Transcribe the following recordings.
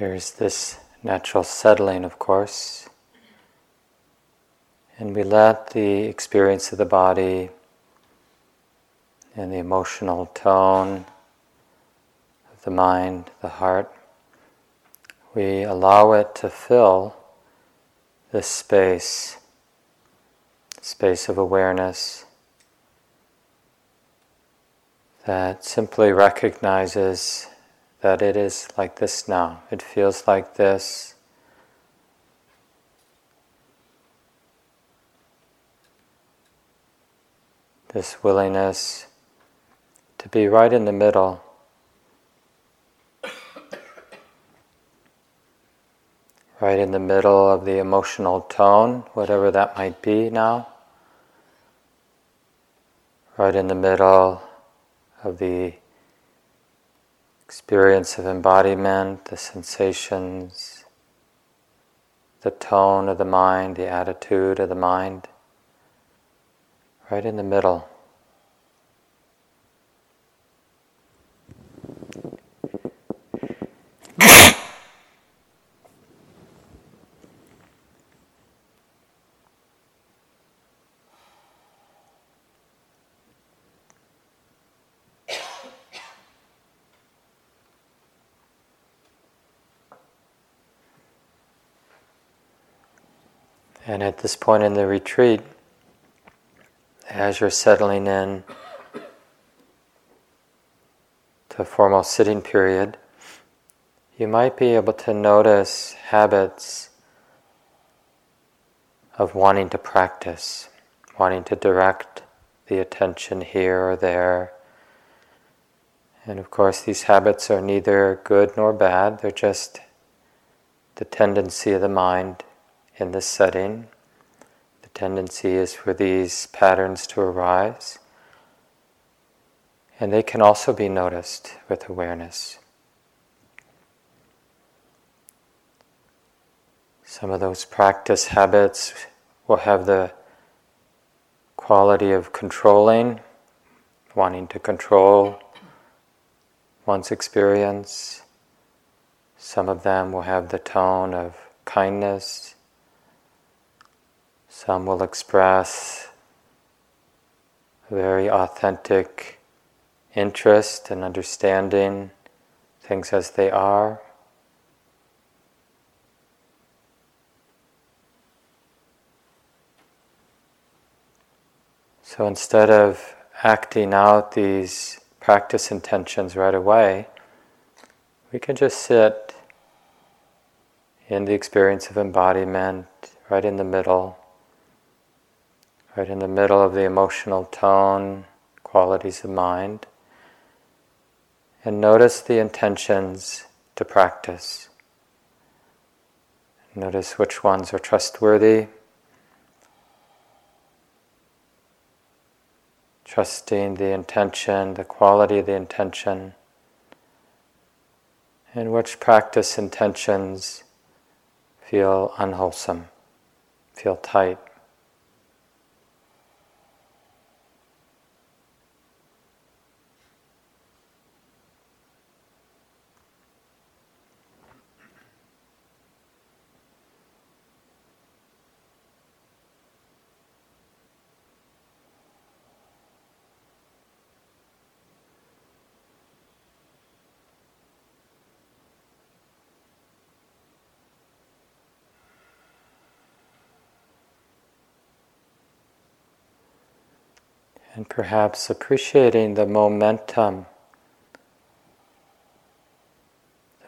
There's this natural settling, of course. And we let the experience of the body and the emotional tone of the mind, the heart, we allow it to fill this space, space of awareness that simply recognizes that it is like this now. It feels like this. This willingness to be right in the middle. Right in the middle of the emotional tone, whatever that might be now. Right in the middle of the experience of embodiment, the sensations, the tone of the mind, the attitude of the mind, right in the middle. And at this point in the retreat, as you're settling in to a formal sitting period, you might be able to notice habits of wanting to practice, wanting to direct the attention here or there. And of course, these habits are neither good nor bad, they're just the tendency of the mind in this setting. The tendency is for these patterns to arise. And they can also be noticed with awareness. Some of those practice habits will have the quality of controlling, wanting to control one's experience. Some of them will have the tone of kindness, some will express very authentic interest and understanding things as they are. So instead of acting out these practice intentions right away, we can just sit in the experience of embodiment right in the middle right in the middle of the emotional tone, qualities of mind. And notice the intentions to practice. Notice which ones are trustworthy. Trusting the intention, the quality of the intention, and which practice intentions feel unwholesome, feel tight. And perhaps appreciating the momentum,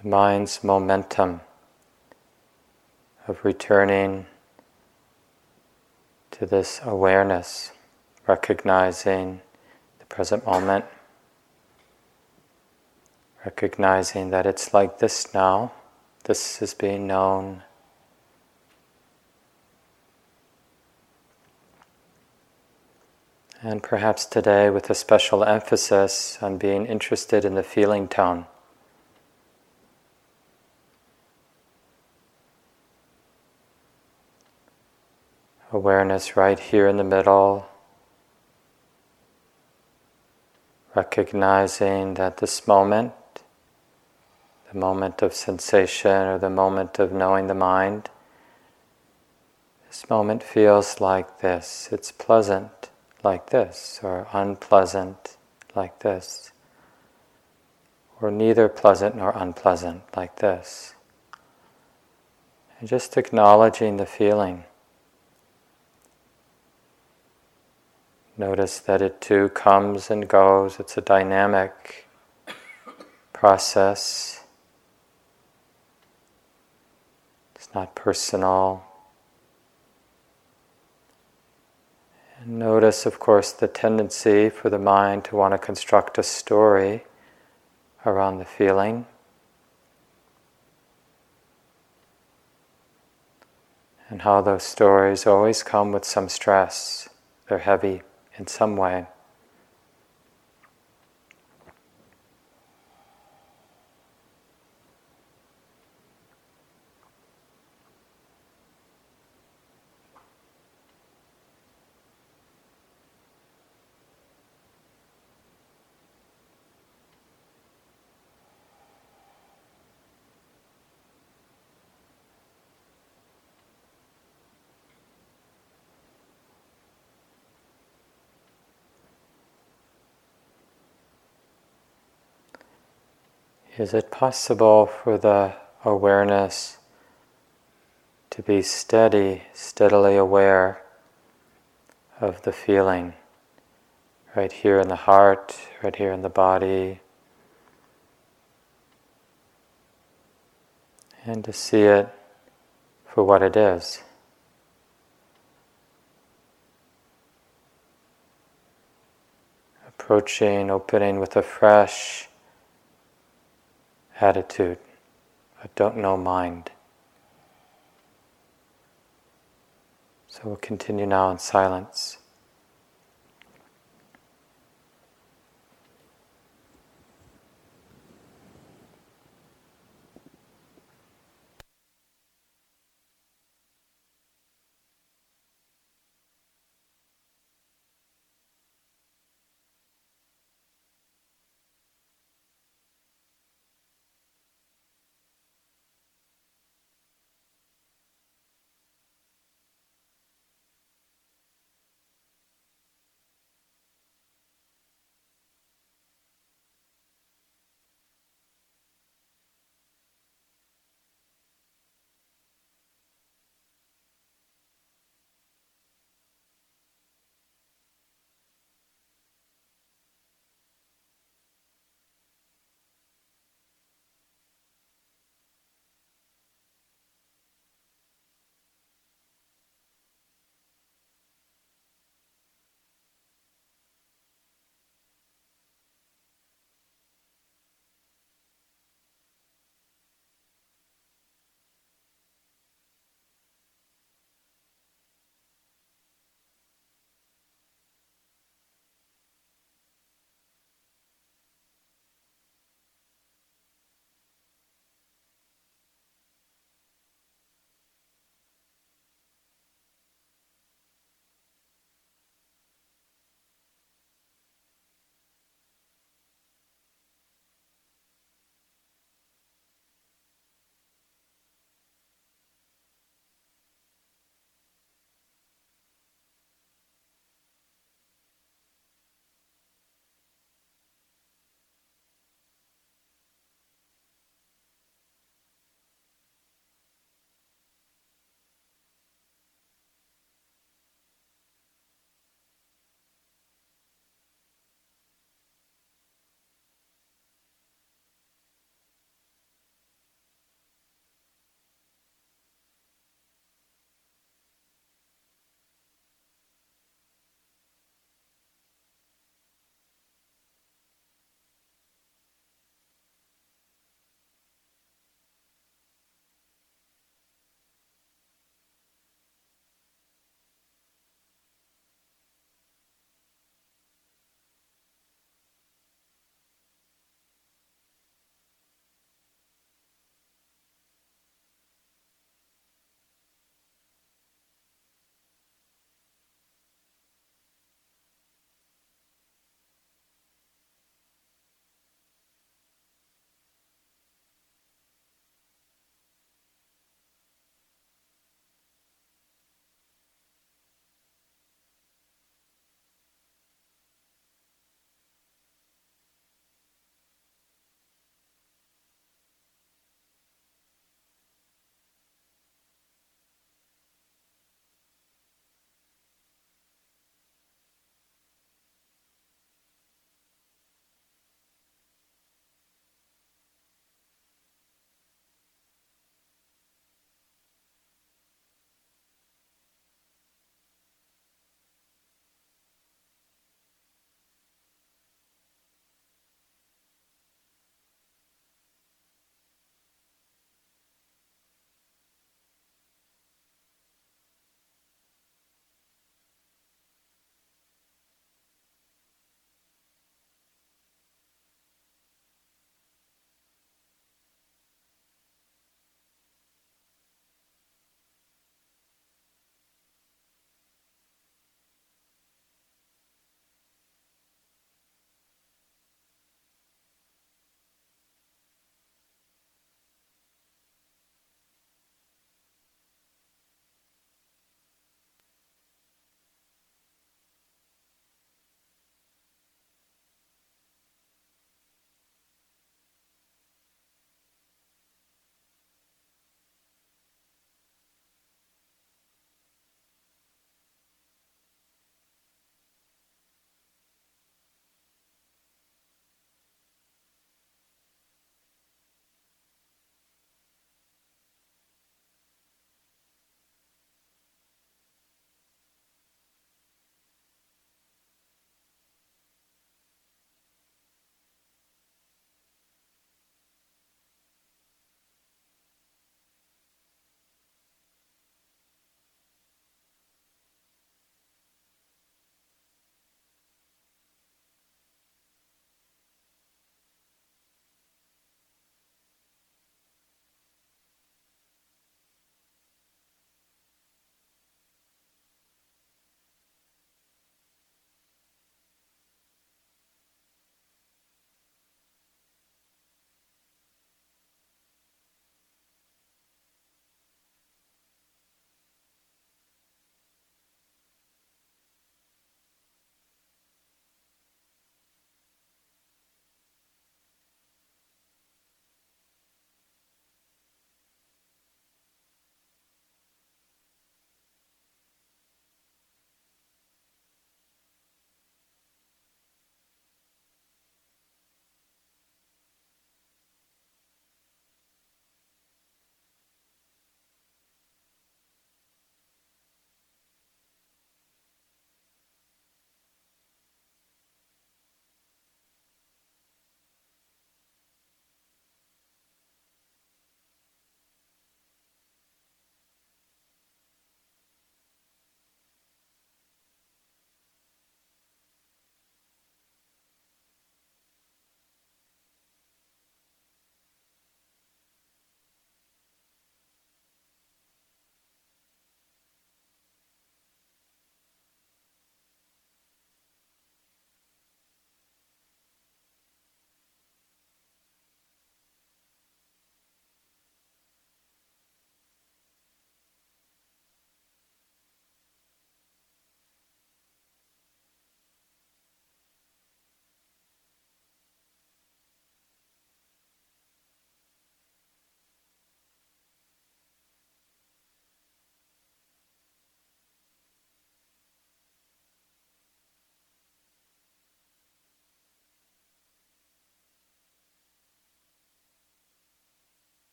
the mind's momentum of returning to this awareness, recognizing the present moment, recognizing that it's like this now, this is being known. And perhaps today, with a special emphasis on being interested in the feeling tone. Awareness right here in the middle, recognizing that this moment, the moment of sensation or the moment of knowing the mind. This moment feels like this. It's pleasant like this, or unpleasant like this, or neither pleasant nor unpleasant like this. And just acknowledging the feeling. Notice that it too comes and goes. It's a dynamic process. It's not personal. And notice, of course, the tendency for the mind to want to construct a story around the feeling. And how those stories always come with some stress, they're heavy in some way. Is it possible for the awareness to be steady, steadily aware of the feeling right here in the heart, right here in the body, and to see it for what it is? Approaching, opening with a fresh attitude, a don't know mind. So we'll continue now in silence.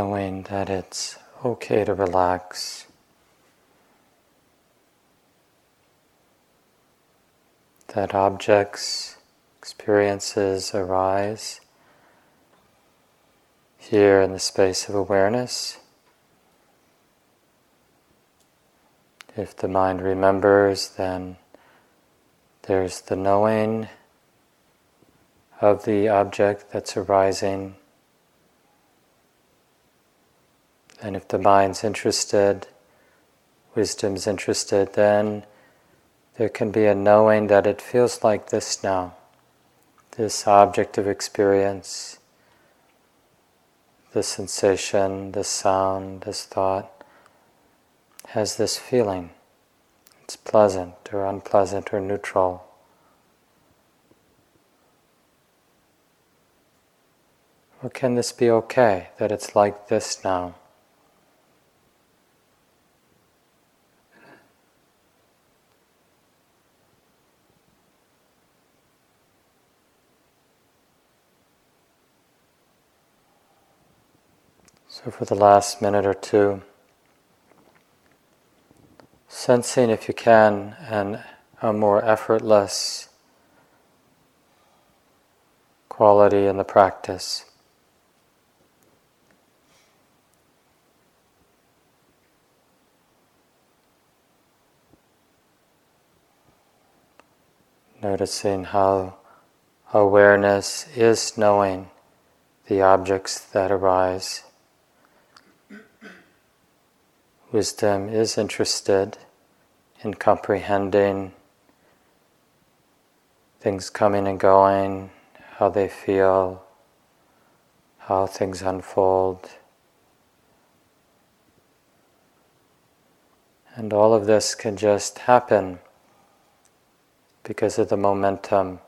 Knowing that it's okay to relax. That objects, experiences arise here in the space of awareness. If the mind remembers, then there's the knowing of the object that's arising. And if the mind's interested, wisdom's interested, then there can be a knowing that it feels like this now, this object of experience, this sensation, this sound, this thought has this feeling. It's pleasant or unpleasant or neutral. Or can this be okay, that it's like this now? So, for the last minute or two, sensing, if you can, an, a more effortless quality in the practice. Noticing how awareness is knowing the objects that arise. Wisdom is interested in comprehending things coming and going, how they feel, how things unfold. And all of this can just happen because of the momentum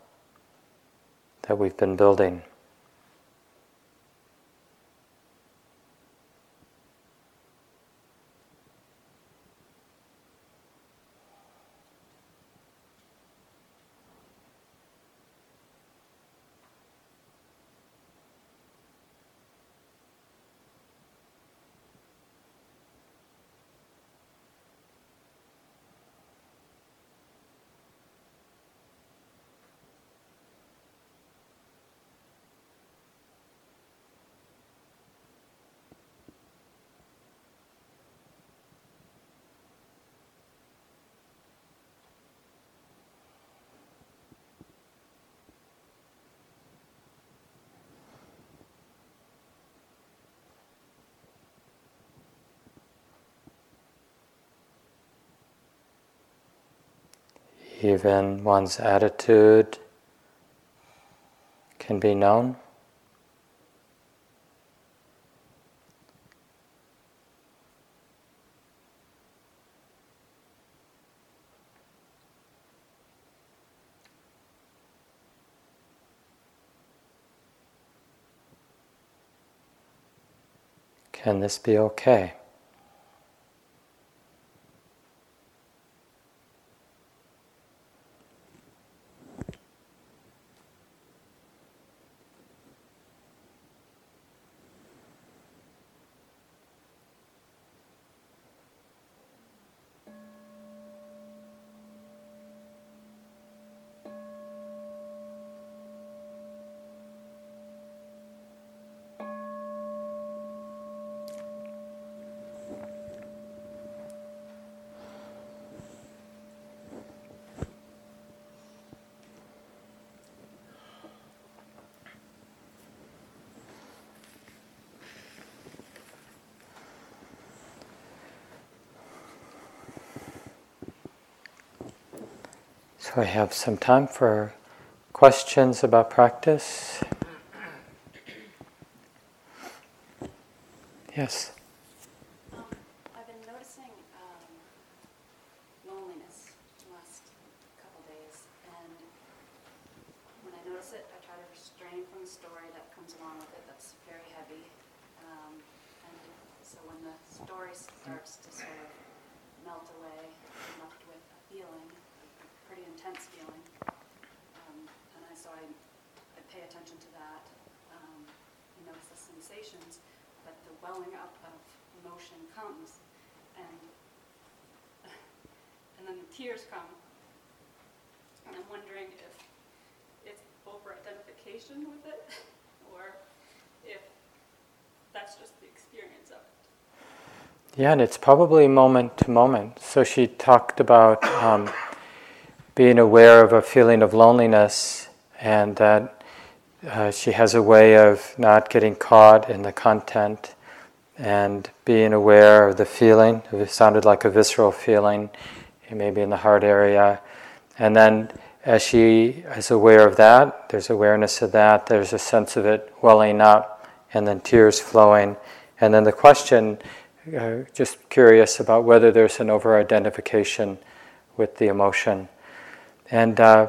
that we've been building. Even one's attitude can be known. Can this be okay? So I have some time for questions about practice. Yes. Um, I've been noticing um, loneliness the last couple days, and when I notice it, I try to restrain from the story that comes along with it. That's very heavy, um, and so when the story starts to sort of melt away, I'm left with a feeling pretty intense feeling. Um, and I, so I, I pay attention to that. Um, I notice the sensations, but the welling up of emotion comes, and and then the tears come, and I'm wondering if it's over identification with it, or if that's just the experience of it. Yeah, and it's probably moment to moment. So she talked about um, being aware of a feeling of loneliness, and that uh, she has a way of not getting caught in the content and being aware of the feeling. It sounded like a visceral feeling, maybe in the heart area. And then as she is aware of that, there's awareness of that, there's a sense of it welling up, and then tears flowing. And then the question, uh, just curious about whether there's an over identification with the emotion. And uh,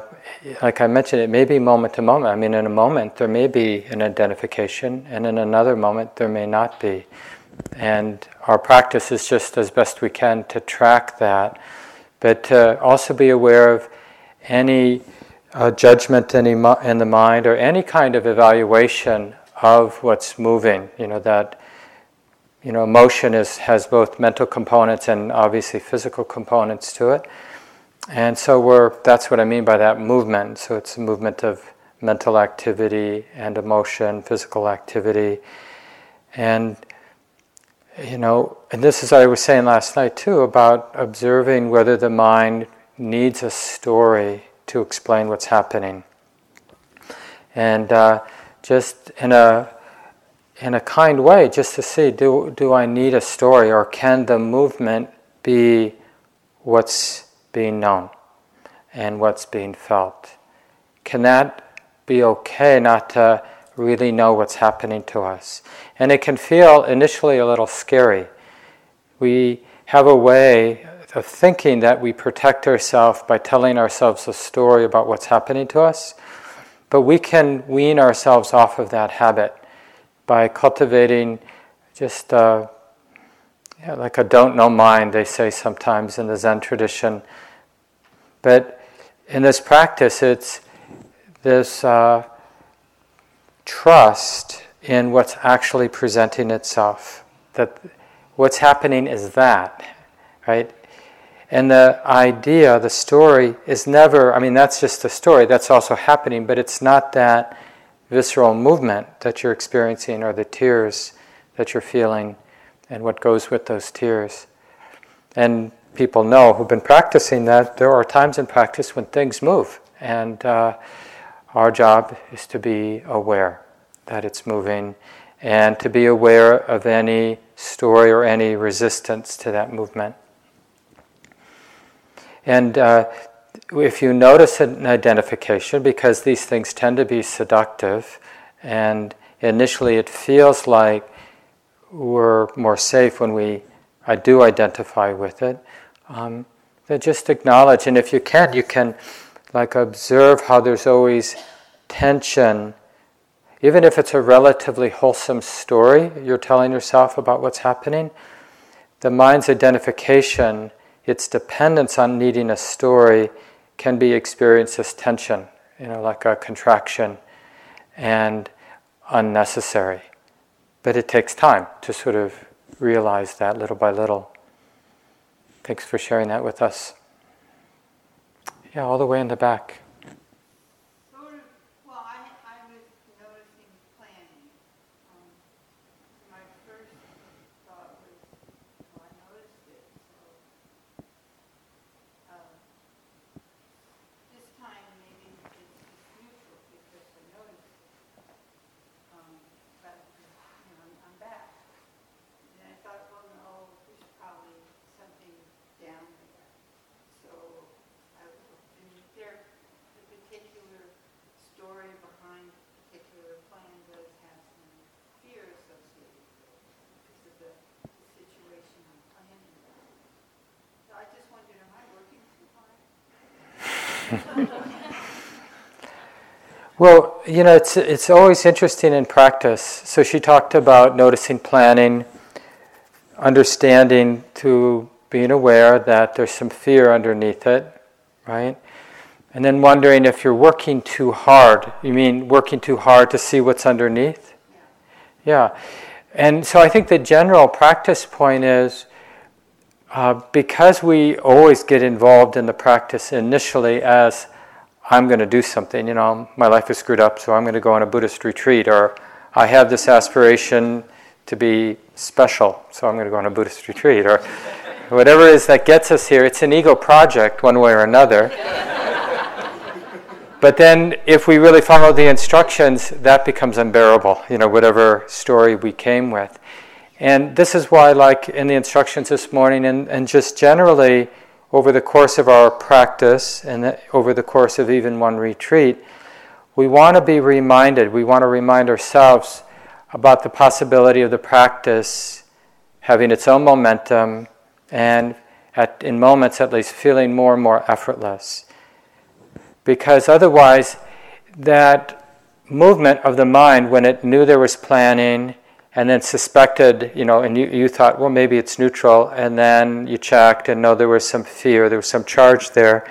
like I mentioned, it may be moment to moment. I mean, in a moment, there may be an identification, and in another moment, there may not be. And our practice is just as best we can to track that, but to also be aware of any uh, judgment in, in the mind or any kind of evaluation of what's moving. You know that you know emotion is has both mental components and obviously physical components to it. And so we're that's what I mean by that movement. So it's a movement of mental activity and emotion, physical activity, and you know, and this is I was saying last night too about observing whether the mind needs a story to explain what's happening. And uh, just in a in a kind way, just to see do, do I need a story or can the movement be what's being known and what's being felt? Can that be okay not to really know what's happening to us? And it can feel initially a little scary. We have a way of thinking that we protect ourselves by telling ourselves a story about what's happening to us. But we can wean ourselves off of that habit by cultivating just uh, yeah, like a don't know mind, they say sometimes in the Zen tradition. But in this practice, it's this uh, trust in what's actually presenting itself. That what's happening is that, right? And the idea, the story, is never, I mean, that's just a story, that's also happening, but it's not that visceral movement that you're experiencing or the tears that you're feeling and what goes with those tears. And people know who've been practicing that there are times in practice when things move, and uh, our job is to be aware that it's moving and to be aware of any story or any resistance to that movement. And uh, if you notice an identification, because these things tend to be seductive, and initially it feels like we're more safe when we I do identify with it, um, then just acknowledge. And if you can, you can like observe how there's always tension, even if it's a relatively wholesome story you're telling yourself about what's happening. The mind's identification its dependence on needing a story can be experienced as tension, you know, like a contraction and unnecessary. But it takes time to sort of realize that little by little. Thanks for sharing that with us. Yeah, all the way in the back. Well, you know, it's, it's always interesting in practice. So she talked about noticing planning, understanding to being aware that there's some fear underneath it, right? And then wondering if you're working too hard. You mean working too hard to see what's underneath? Yeah. And so I think the general practice point is uh, because we always get involved in the practice initially as I'm going to do something, you know, my life is screwed up, so I'm going to go on a Buddhist retreat, or I have this aspiration to be special, so I'm going to go on a Buddhist retreat, or whatever it is that gets us here. It's an ego project, one way or another. but then, if we really follow the instructions, that becomes unbearable, you know, whatever story we came with. And this is why, like in the instructions this morning, and, and just generally, over the course of our practice and over the course of even one retreat, we want to be reminded, we want to remind ourselves about the possibility of the practice having its own momentum and at, in moments at least feeling more and more effortless. Because otherwise, that movement of the mind, when it knew there was planning, and then suspected, you know, and you, you thought, well, maybe it's neutral, and then you checked and no, there was some fear, there was some charge there.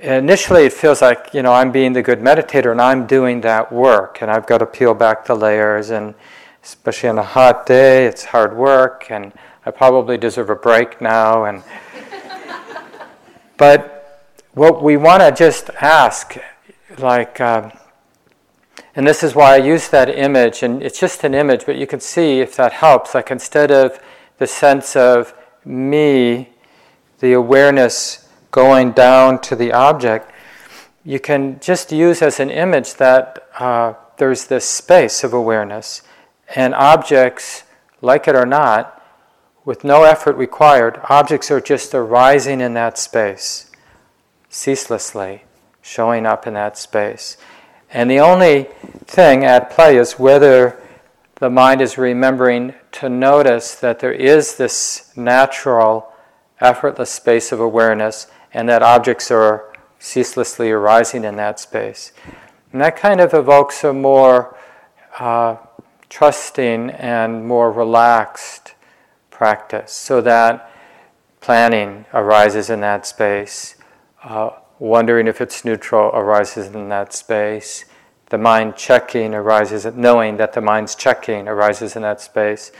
Initially, it feels like, you know, I'm being the good meditator and I'm doing that work, and I've got to peel back the layers, and especially on a hot day, it's hard work, and I probably deserve a break now. And but what we want to just ask, like. Um, and this is why I use that image, and it's just an image, but you can see if that helps. Like instead of the sense of me, the awareness going down to the object, you can just use as an image that uh, there's this space of awareness, and objects, like it or not, with no effort required, objects are just arising in that space, ceaselessly, showing up in that space. And the only thing at play is whether the mind is remembering to notice that there is this natural, effortless space of awareness and that objects are ceaselessly arising in that space. And that kind of evokes a more uh, trusting and more relaxed practice so that planning arises in that space. Uh, wondering if it's neutral arises in that space. The mind checking arises, knowing that the mind's checking arises in that space.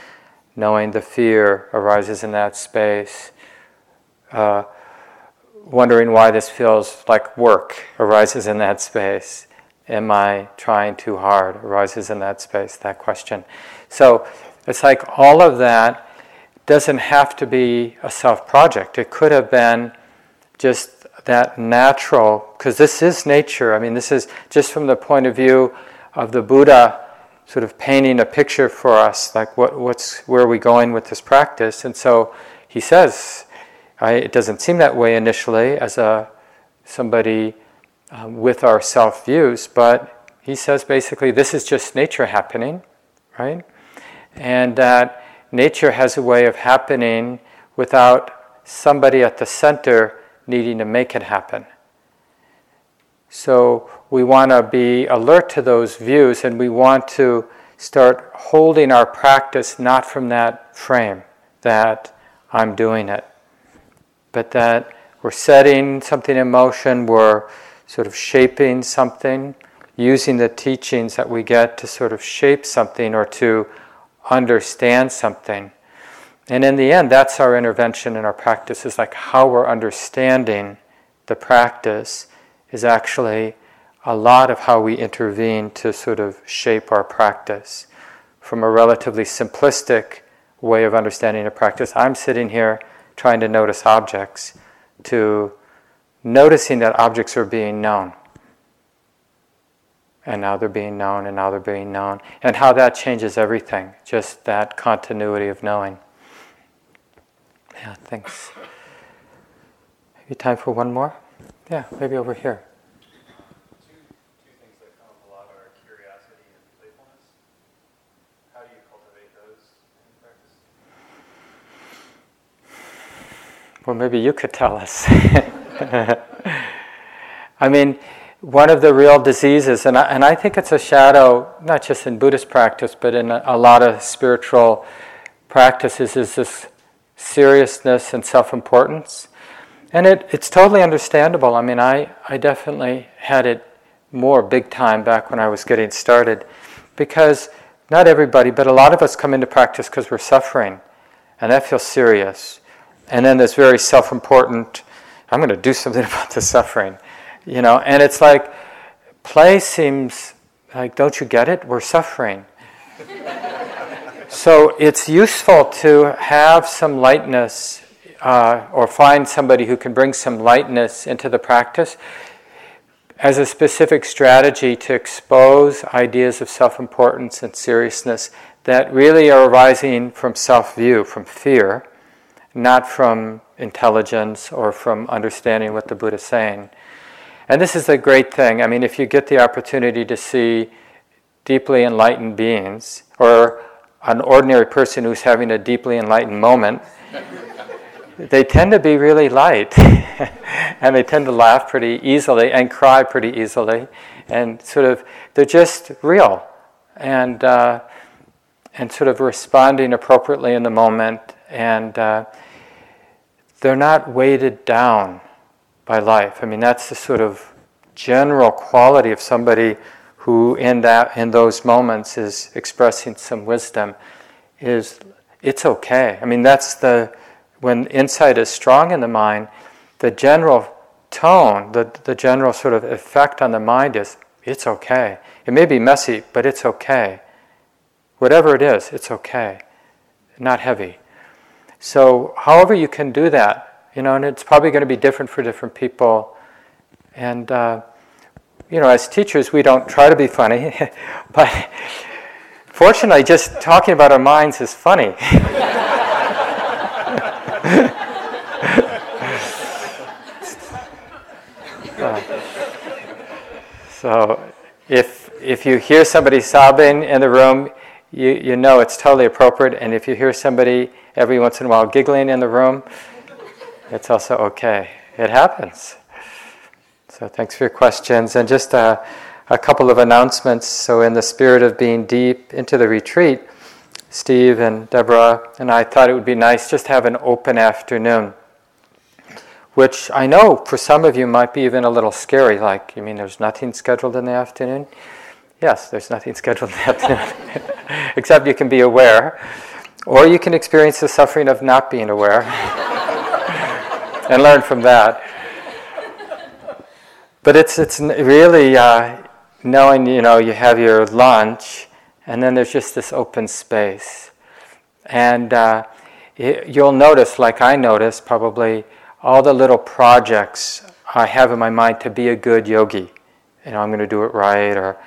Knowing the fear arises in that space. Uh, wondering why this feels like work arises in that space. Am I trying too hard arises in that space, that question. So it's like all of that doesn't have to be a self project. It could have been just that natural, because this is nature. I mean, this is just from the point of view of the Buddha sort of painting a picture for us, like what, what's, where are we going with this practice? And so he says, it doesn't seem that way initially as a somebody um, with our self views, but he says basically this is just nature happening, right? And that nature has a way of happening without somebody at the center needing to make it happen. So we want to be alert to those views and we want to start holding our practice not from that frame that I'm doing it, but that we're setting something in motion, we're sort of shaping something, using the teachings that we get to sort of shape something or to understand something. And in the end, that's our intervention in our practice, is like how we're understanding the practice is actually a lot of how we intervene to sort of shape our practice. From a relatively simplistic way of understanding a practice, I'm sitting here trying to notice objects, to noticing that objects are being known. And now they're being known, and now they're being known. And how that changes everything, just that continuity of knowing. Yeah, thanks. Maybe time for one more? Yeah, maybe over here. Two, two things that come up a lot are curiosity and playfulness. How do you cultivate those? Well, maybe you could tell us. I mean, one of the real diseases, and I, and I think it's a shadow, not just in Buddhist practice, but in a, a lot of spiritual practices, is this seriousness and self importance. And it, it's totally understandable. I mean, I, I definitely had it more big time back when I was getting started because not everybody, but a lot of us come into practice because we're suffering, and that feels serious. And then there's very self important, I'm going to do something about the suffering, you know, and it's like, play seems like, don't you get it? We're suffering. so it's useful to have some lightness uh, or find somebody who can bring some lightness into the practice as a specific strategy to expose ideas of self importance and seriousness that really are arising from self view, from fear, not from intelligence or from understanding what the Buddha is saying. And this is a great thing. I mean, if you get the opportunity to see deeply enlightened beings or an ordinary person who's having a deeply enlightened moment, they tend to be really light and they tend to laugh pretty easily and cry pretty easily and sort of they're just real and uh, and sort of responding appropriately in the moment and uh, they're not weighted down by life. I mean that's the sort of general quality of somebody who in that in those moments is expressing some wisdom is it's okay i mean that's the when insight is strong in the mind, the general tone, the, the general sort of effect on the mind is it's okay. It may be messy, but it's okay. Whatever it is, it's okay. Not heavy. So, however you can do that, you know, and it's probably going to be different for different people. And, uh, you know, as teachers, we don't try to be funny, but fortunately, just talking about our minds is funny. so if if you hear somebody sobbing in the room, you, you know it's totally appropriate. And if you hear somebody every once in a while giggling in the room, it's also okay. It happens. So thanks for your questions. And just a, a couple of announcements. So, in the spirit of being deep into the retreat, Steve and Deborah and I thought it would be nice just to have an open afternoon which I know for some of you might be even a little scary. Like, you mean there's nothing scheduled in the afternoon? Yes, there's nothing scheduled in the afternoon, except you can be aware, or you can experience the suffering of not being aware and learn from that. But it's, it's really uh, knowing, you know, you have your lunch, and then there's just this open space. And uh, it, you'll notice, like I noticed, probably all the little projects I have in my mind to be a good yogi. You know, I'm going to do it right. Or,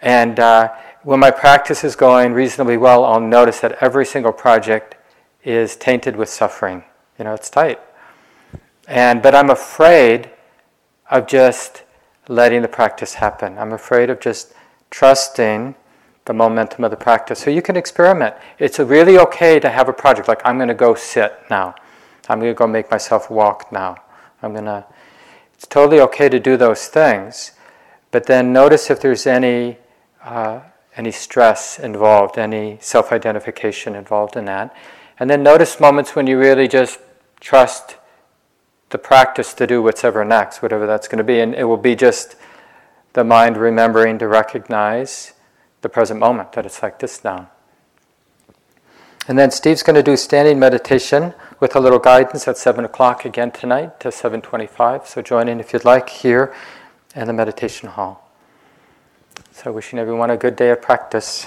and uh, when my practice is going reasonably well, I'll notice that every single project is tainted with suffering. You know, it's tight. And but I'm afraid of just letting the practice happen. I'm afraid of just trusting the momentum of the practice. So you can experiment. It's really okay to have a project like I'm going to go sit now. I'm going to go make myself walk now. I'm going to. It's totally okay to do those things, but then notice if there's any uh, any stress involved, any self-identification involved in that, and then notice moments when you really just trust the practice to do whatever next, whatever that's going to be, and it will be just the mind remembering to recognize the present moment that it's like this now. And then Steve's going to do standing meditation with a little guidance at 7 o'clock again tonight to 7.25. So join in if you'd like here in the meditation hall. So wishing everyone a good day of practice.